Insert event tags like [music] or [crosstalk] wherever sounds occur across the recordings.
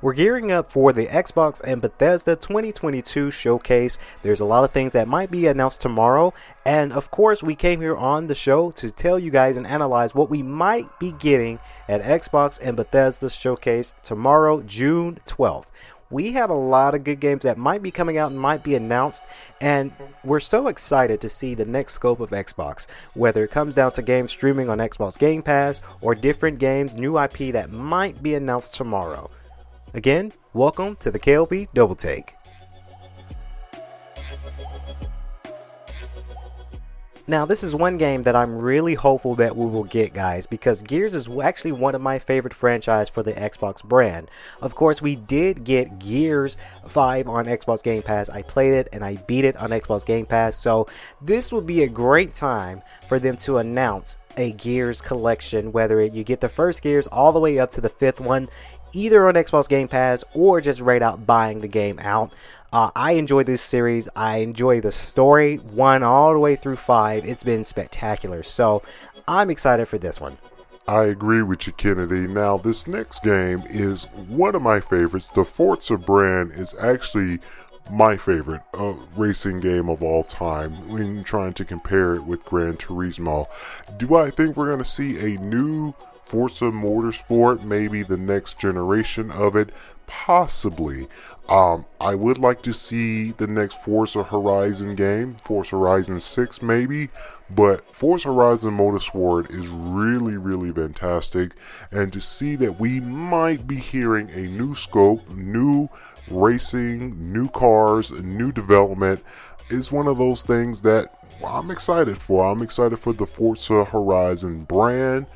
We're gearing up for the Xbox and Bethesda 2022 showcase. There's a lot of things that might be announced tomorrow. And of course, we came here on the show to tell you guys and analyze what we might be getting at Xbox and Bethesda showcase tomorrow, June 12th we have a lot of good games that might be coming out and might be announced. And we're so excited to see the next scope of Xbox, whether it comes down to games streaming on Xbox Game Pass or different games, new IP that might be announced tomorrow. Again, welcome to the KLB Double Take. Now, this is one game that I'm really hopeful that we will get, guys, because Gears is actually one of my favorite franchise for the Xbox brand. Of course, we did get Gears 5 on Xbox Game Pass. I played it and I beat it on Xbox Game Pass, so this would be a great time for them to announce a Gears collection, whether you get the first Gears all the way up to the fifth one either on Xbox Game Pass or just right out buying the game out. Uh, I enjoy this series. I enjoy the story, one all the way through five. It's been spectacular. So I'm excited for this one. I agree with you, Kennedy. Now, this next game is one of my favorites. The Forza brand is actually my favorite uh, racing game of all time when trying to compare it with Gran Turismo. Do I think we're going to see a new Forza Motorsport, maybe the next generation of it, possibly. Um, I would like to see the next Forza Horizon game, Forza Horizon 6 maybe, but Forza Horizon Motorsport is really, really fantastic. And to see that we might be hearing a new scope, new racing, new cars, new development is one of those things that I'm excited for. I'm excited for the Forza Horizon brand.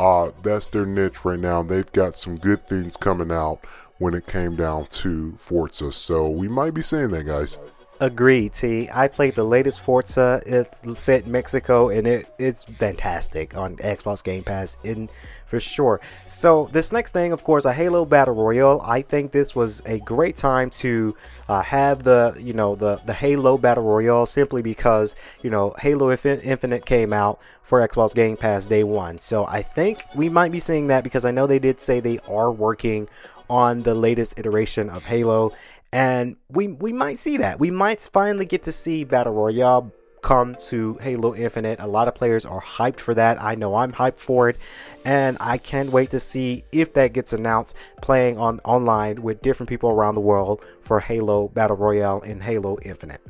Uh, that's their niche right now. They've got some good things coming out when it came down to Forza. So we might be seeing that, guys. Agreed, T. I played the latest Forza. It's set in Mexico, and it it's fantastic on Xbox Game Pass, in for sure. So this next thing, of course, a Halo Battle Royale. I think this was a great time to uh, have the you know the the Halo Battle Royale simply because you know Halo Infinite came out for Xbox Game Pass day one. So I think we might be seeing that because I know they did say they are working on the latest iteration of Halo and we we might see that. We might finally get to see Battle Royale come to Halo Infinite. A lot of players are hyped for that. I know I'm hyped for it, and I can't wait to see if that gets announced playing on online with different people around the world for Halo Battle Royale and Halo Infinite.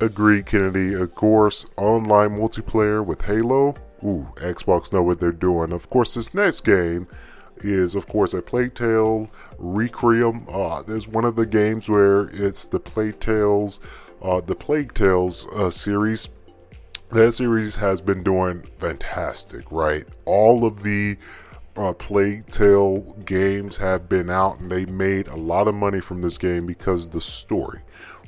Agreed, Kennedy. Of course, online multiplayer with Halo. Ooh, Xbox know what they're doing. Of course, this next game is, of course, a Plague Tale Requiem. Uh, there's one of the games where it's the Plague Tales, uh, the Plague Tales uh, series. That series has been doing fantastic, right? All of the uh, Plague Tale games have been out and they made a lot of money from this game because the story,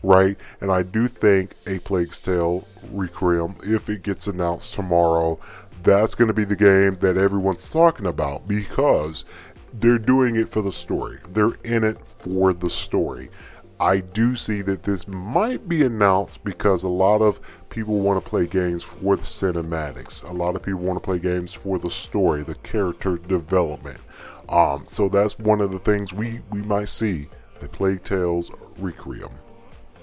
right? And I do think a Plague's Tale Requiem, if it gets announced tomorrow, that's going to be the game that everyone's talking about because they're doing it for the story. They're in it for the story. I do see that this might be announced because a lot of people want to play games for the cinematics. A lot of people want to play games for the story, the character development. Um, so that's one of the things we, we might see a Plague Tales Requiem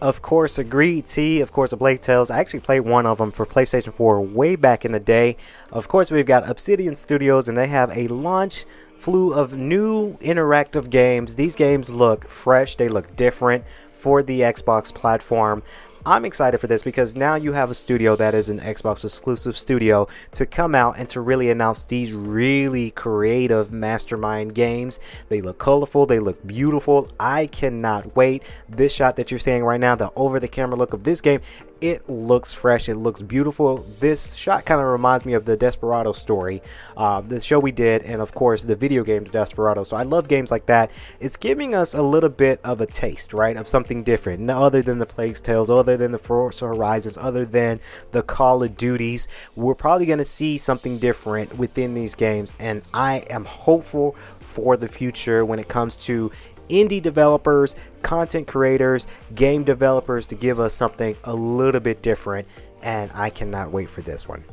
of course, agreed. T, of course, the Plague Tales. I actually played one of them for PlayStation 4 way back in the day. Of course, we've got Obsidian Studios, and they have a launch flew of new interactive games. These games look fresh, they look different for the Xbox platform. I'm excited for this because now you have a studio that is an Xbox exclusive studio to come out and to really announce these really creative mastermind games. They look colorful, they look beautiful. I cannot wait. This shot that you're seeing right now, the over the camera look of this game, it looks fresh. It looks beautiful. This shot kind of reminds me of the Desperado story, uh, the show we did, and of course the video game Desperado. So I love games like that. It's giving us a little bit of a taste, right, of something different, other than the Plague's Tales, other than the Forza Horizons, other than the Call of Duties. We're probably going to see something different within these games, and I am hopeful for the future when it comes to indie developers, content creators, game developers to give us something a little bit different. And I cannot wait for this one.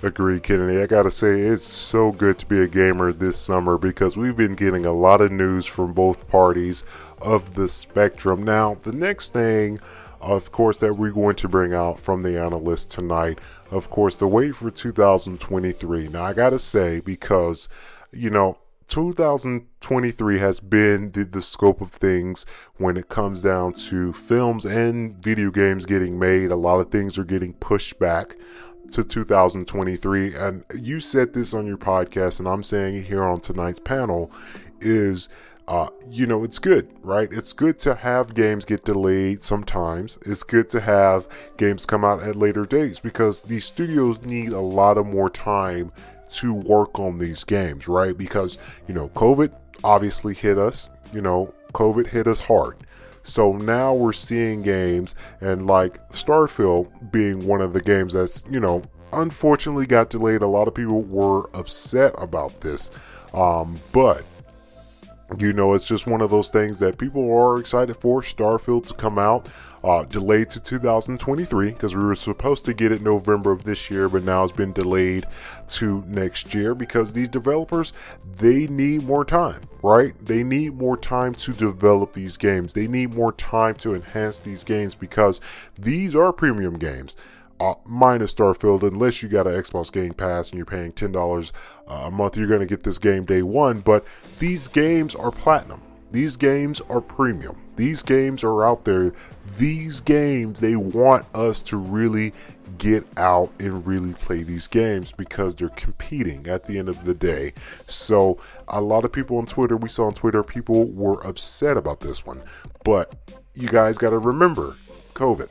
Agreed, Kennedy. I gotta say, it's so good to be a gamer this summer because we've been getting a lot of news from both parties of the spectrum. Now, the next thing, of course, that we're going to bring out from the analyst tonight, of course, the wait for 2023. Now, I gotta say, because, you know, 2023 has been the, the, scope of things when it comes down to films and video games getting made. A lot of things are getting pushed back to 2023 and you said this on your podcast and i'm saying it here on tonight's panel is uh, you know it's good right? It's good to have games get delayed sometimes. It's good to have games come out at later dates because these studios need a lot of more time to work on these games right because you know covid obviously hit us you know covid hit us hard so now we're seeing games, and like Starfield being one of the games that's, you know, unfortunately got delayed. A lot of people were upset about this. Um, but you know, it's just one of those things that people are excited for Starfield to come out. Uh, delayed to 2023 because we were supposed to get it November of this year, but now it's been delayed to next year because these developers they need more time, right? They need more time to develop these games. They need more time to enhance these games because these are premium games uh, minus Starfield, unless you got an Xbox Game Pass and you're paying ten dollars uh, a month, you're going to get this game day one. But these games are platinum. These games are premium. These games are out there. These games, they want us to really get out and really play these games because they're competing at the end of the day. So, a lot of people on Twitter, we saw on Twitter, people were upset about this one. But you guys got to remember COVID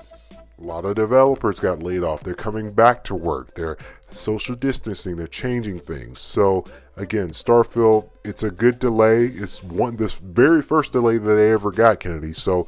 a lot of developers got laid off. They're coming back to work. They're social distancing. They're changing things. So again, Starfield, it's a good delay. It's one this very first delay that they ever got, Kennedy. So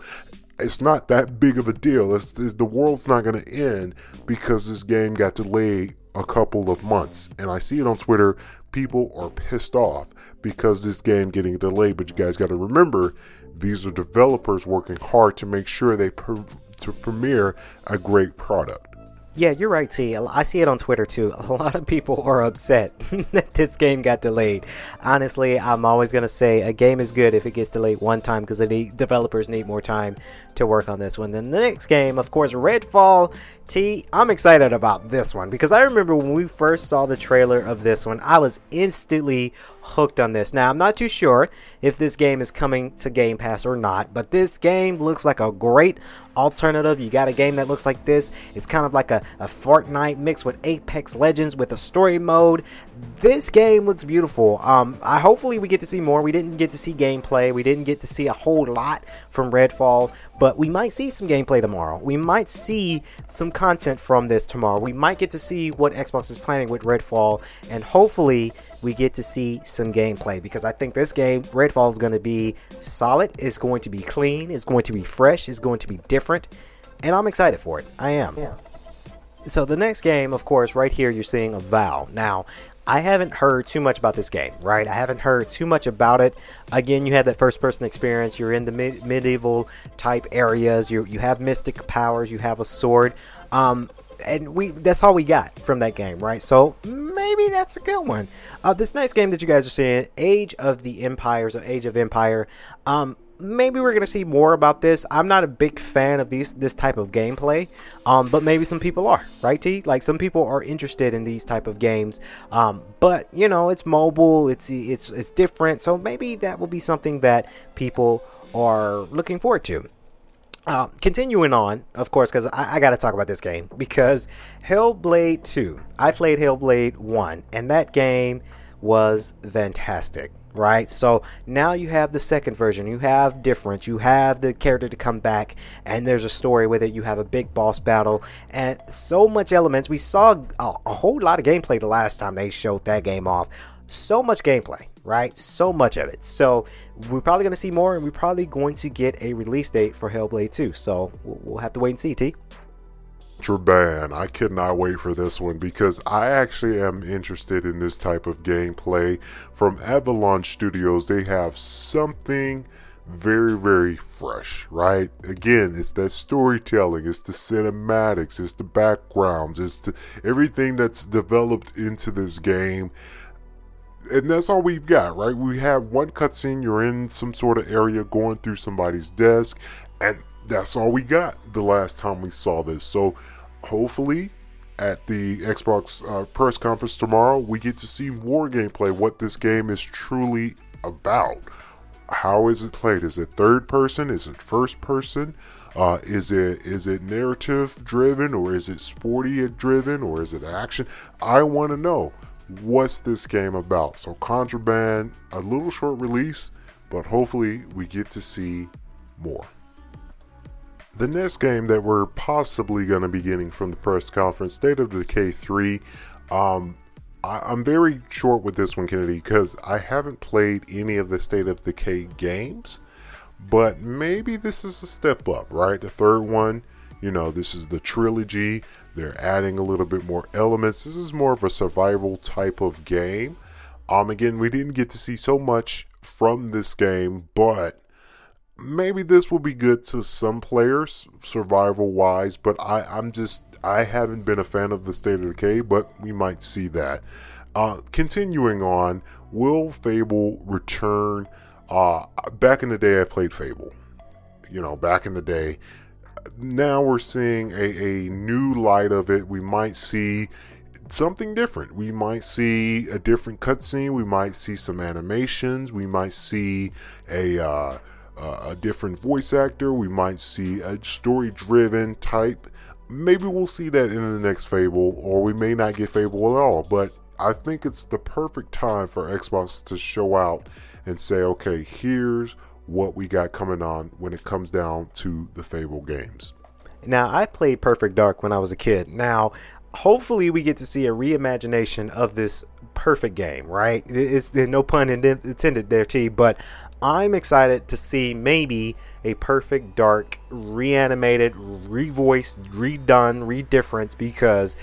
it's not that big of a deal. It's, it's the world's not going to end because this game got delayed a couple of months. And I see it on Twitter. People are pissed off because this game getting delayed. But you guys got to remember, these are developers working hard to make sure they to premiere a great product. Yeah, you're right, T. I see it on Twitter too. A lot of people are upset [laughs] that this game got delayed. Honestly, I'm always going to say a game is good if it gets delayed one time because the developers need more time to work on this one. Then the next game, of course, Redfall. T, I'm excited about this one because I remember when we first saw the trailer of this one, I was instantly hooked on this. Now, I'm not too sure if this game is coming to Game Pass or not, but this game looks like a great alternative. You got a game that looks like this. It's kind of like a, a Fortnite mixed with Apex Legends with a story mode. This game looks beautiful. Um, I hopefully we get to see more. We didn't get to see gameplay. We didn't get to see a whole lot from Redfall, but we might see some gameplay tomorrow. We might see some content from this tomorrow. We might get to see what Xbox is planning with Redfall, and hopefully we get to see some gameplay because I think this game, Redfall, is going to be solid. It's going to be clean. It's going to be fresh. It's going to be different, and I'm excited for it. I am. Yeah. So the next game, of course, right here you're seeing Avowed. Now, I haven't heard too much about this game, right? I haven't heard too much about it. Again, you have that first person experience. You're in the medieval type areas. You you have mystic powers. You have a sword. Um, and we that's all we got from that game, right? So maybe that's a good one. Uh, this next game that you guys are seeing, Age of the Empires or Age of Empire. Um, maybe we're gonna see more about this. I'm not a big fan of these this type of gameplay, um, but maybe some people are, right? T like some people are interested in these type of games, um, but you know it's mobile, it's it's it's different, so maybe that will be something that people are looking forward to. Uh, continuing on, of course, because I, I got to talk about this game because Hellblade 2. I played Hellblade 1, and that game was fantastic right? So now you have the second version. You have different. You have the character to come back, and there's a story with it. You have a big boss battle, and so much elements. We saw a, a whole lot of gameplay the last time they showed that game off. So much gameplay, right? So much of it. So we're probably going to see more, and we're probably going to get a release date for Hellblade 2. So we'll have to wait and see, T. Traban. I cannot wait for this one because I actually am interested in this type of gameplay from Avalanche Studios. They have something very, very fresh, right? Again, it's that storytelling, it's the cinematics, it's the backgrounds, it's the, everything that's developed into this game. And that's all we've got, right? We have one cutscene, you're in some sort of area going through somebody's desk, and that's all we got the last time we saw this. So hopefully at the Xbox uh, press conference tomorrow, we get to see more gameplay, what this game is truly about. How is it played? Is it third person? Is it first person? Uh, is it is it narrative driven or is it sporty driven or is it action? I want to know what's this game about. So Contraband, a little short release, but hopefully we get to see more. The next game that we're possibly going to be getting from the press conference, State of Decay 3. Um, I, am very short with this one, Kennedy, because I haven't played any of the State of Decay games. But maybe this is a step up, right? The third one, you know, this is the trilogy. They're adding a little bit more elements. This is more of a survival type of game. Um, again, we didn't get to see so much from this game, but maybe this will be good to some players survival wise but i i'm just i haven't been a fan of the state of decay but we might see that uh, continuing on will fable return uh, back in the day i played fable you know back in the day now we're seeing a, a new light of it we might see something different. We might see a different cutscene. We might see some animations. We might see a uh, a different voice actor. We might see a story driven type. Maybe we'll see that in the next Fable, or we may not get Fable at all. But I think it's the perfect time for Xbox to show out and say, okay, here's what we got coming on when it comes down to the Fable games. Now, I played Perfect Dark when I was a kid. Now, hopefully, we get to see a reimagination of this perfect game, right? It's no pun intended there, T. But I'm excited to see maybe a perfect dark reanimated, revoiced, redone, redifference because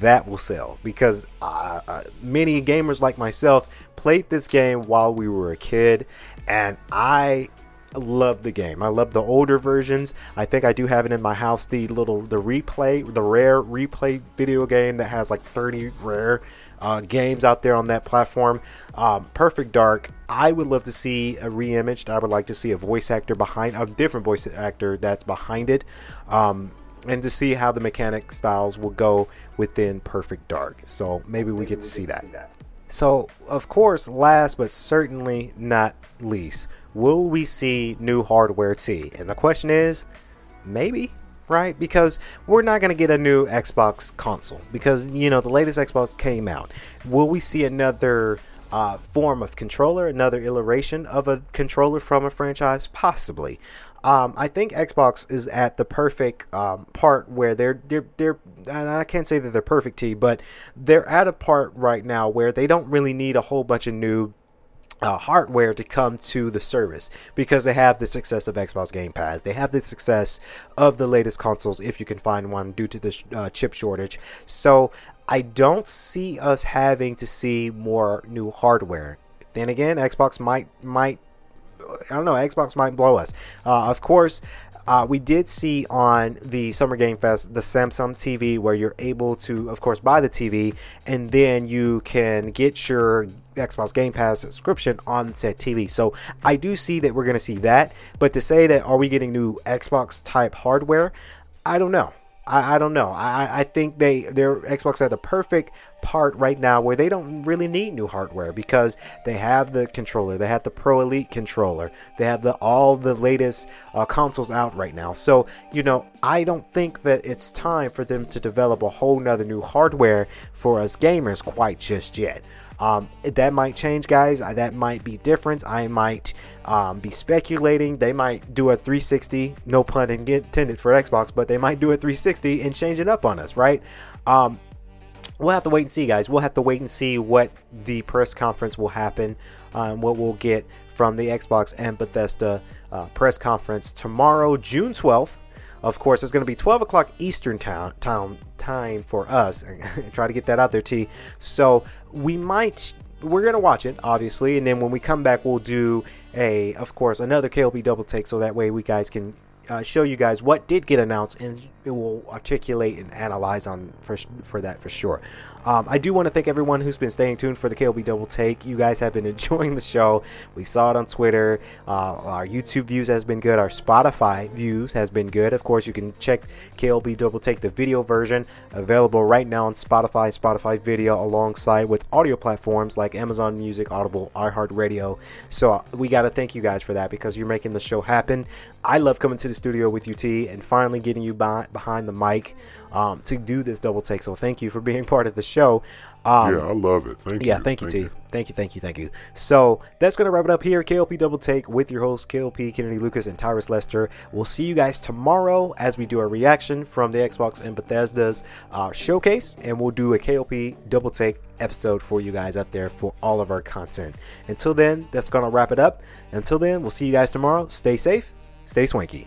that will sell. Because uh, uh, many gamers like myself played this game while we were a kid, and I love the game. I love the older versions. I think I do have it in my house. The little the replay, the rare replay video game that has like 30 rare uh, games out there on that platform. Um, Perfect Dark. I would love to see a reimaged. I would like to see a voice actor behind a different voice actor that's behind it. Um, and to see how the mechanic styles will go within Perfect Dark. So maybe we maybe get to see, that. see that. So, of course, last but certainly not least, will we see new hardware T? And the question is, maybe right? Because we're not going to get a new Xbox console because, you know, the latest Xbox came out. Will we see another uh, form of controller, another iteration of a controller from a franchise? Possibly. Um, I think Xbox is at the perfect um, part where they're they're they're and I can't say that they're perfect T, but they're at a part right now where they don't really need a whole bunch of new uh, hardware to come to the service because they have the success of Xbox Game Pass. They have the success of the latest consoles if you can find one due to the uh, chip shortage. So I don't see us having to see more new hardware. Then again, Xbox might might I don't know. Xbox might blow us. Uh, of course, uh, we did see on the Summer Game Fest the Samsung TV where you're able to, of course, buy the TV and then you can get your Xbox Game Pass subscription on said TV. So I do see that we're going to see that. But to say that are we getting new Xbox type hardware, I don't know. I, I don't know. I, I think they their Xbox at a perfect part right now where they don't really need new hardware because they have the controller, they have the Pro Elite controller, they have the all the latest uh, consoles out right now. So you know, I don't think that it's time for them to develop a whole nother new hardware for us gamers quite just yet. Um, that might change, guys. That might be different. I might um, be speculating. They might do a 360, no pun intended for Xbox, but they might do a 360 and change it up on us, right? Um, we'll have to wait and see, guys. We'll have to wait and see what the press conference will happen, um, what we'll get from the Xbox and Bethesda uh, press conference tomorrow, June 12th. Of course, it's going to be 12 o'clock Eastern town, town time for us. [laughs] Try to get that out there, T. So we might we're gonna watch it obviously, and then when we come back, we'll do a, of course, another KLP double take, so that way we guys can uh, show you guys what did get announced, and it will articulate and analyze on for for that for sure. Um, I do want to thank everyone who's been staying tuned for the KLB Double Take. You guys have been [laughs] enjoying the show. We saw it on Twitter. Uh, our YouTube views has been good. Our Spotify views has been good. Of course, you can check KLB Double Take the video version available right now on Spotify, Spotify Video, alongside with audio platforms like Amazon Music, Audible, iHeartRadio. So uh, we got to thank you guys for that because you're making the show happen. I love coming to the studio with UT and finally getting you by, behind the mic um, to do this double take. So thank you for [laughs] being part of the show. Um, yeah, I love it. Thank yeah, you. thank you, thank T. You. Thank you, thank you, thank you. So that's gonna wrap it up here. KLP Double Take with your host KLP Kennedy Lucas and Tyrus Lester. We'll see you guys tomorrow as we do a reaction from the Xbox and Bethesda's uh, showcase, and we'll do a KLP Double Take episode for you guys out there for all of our content. Until then, that's gonna wrap it up. Until then, we'll see you guys tomorrow. Stay safe, stay swanky.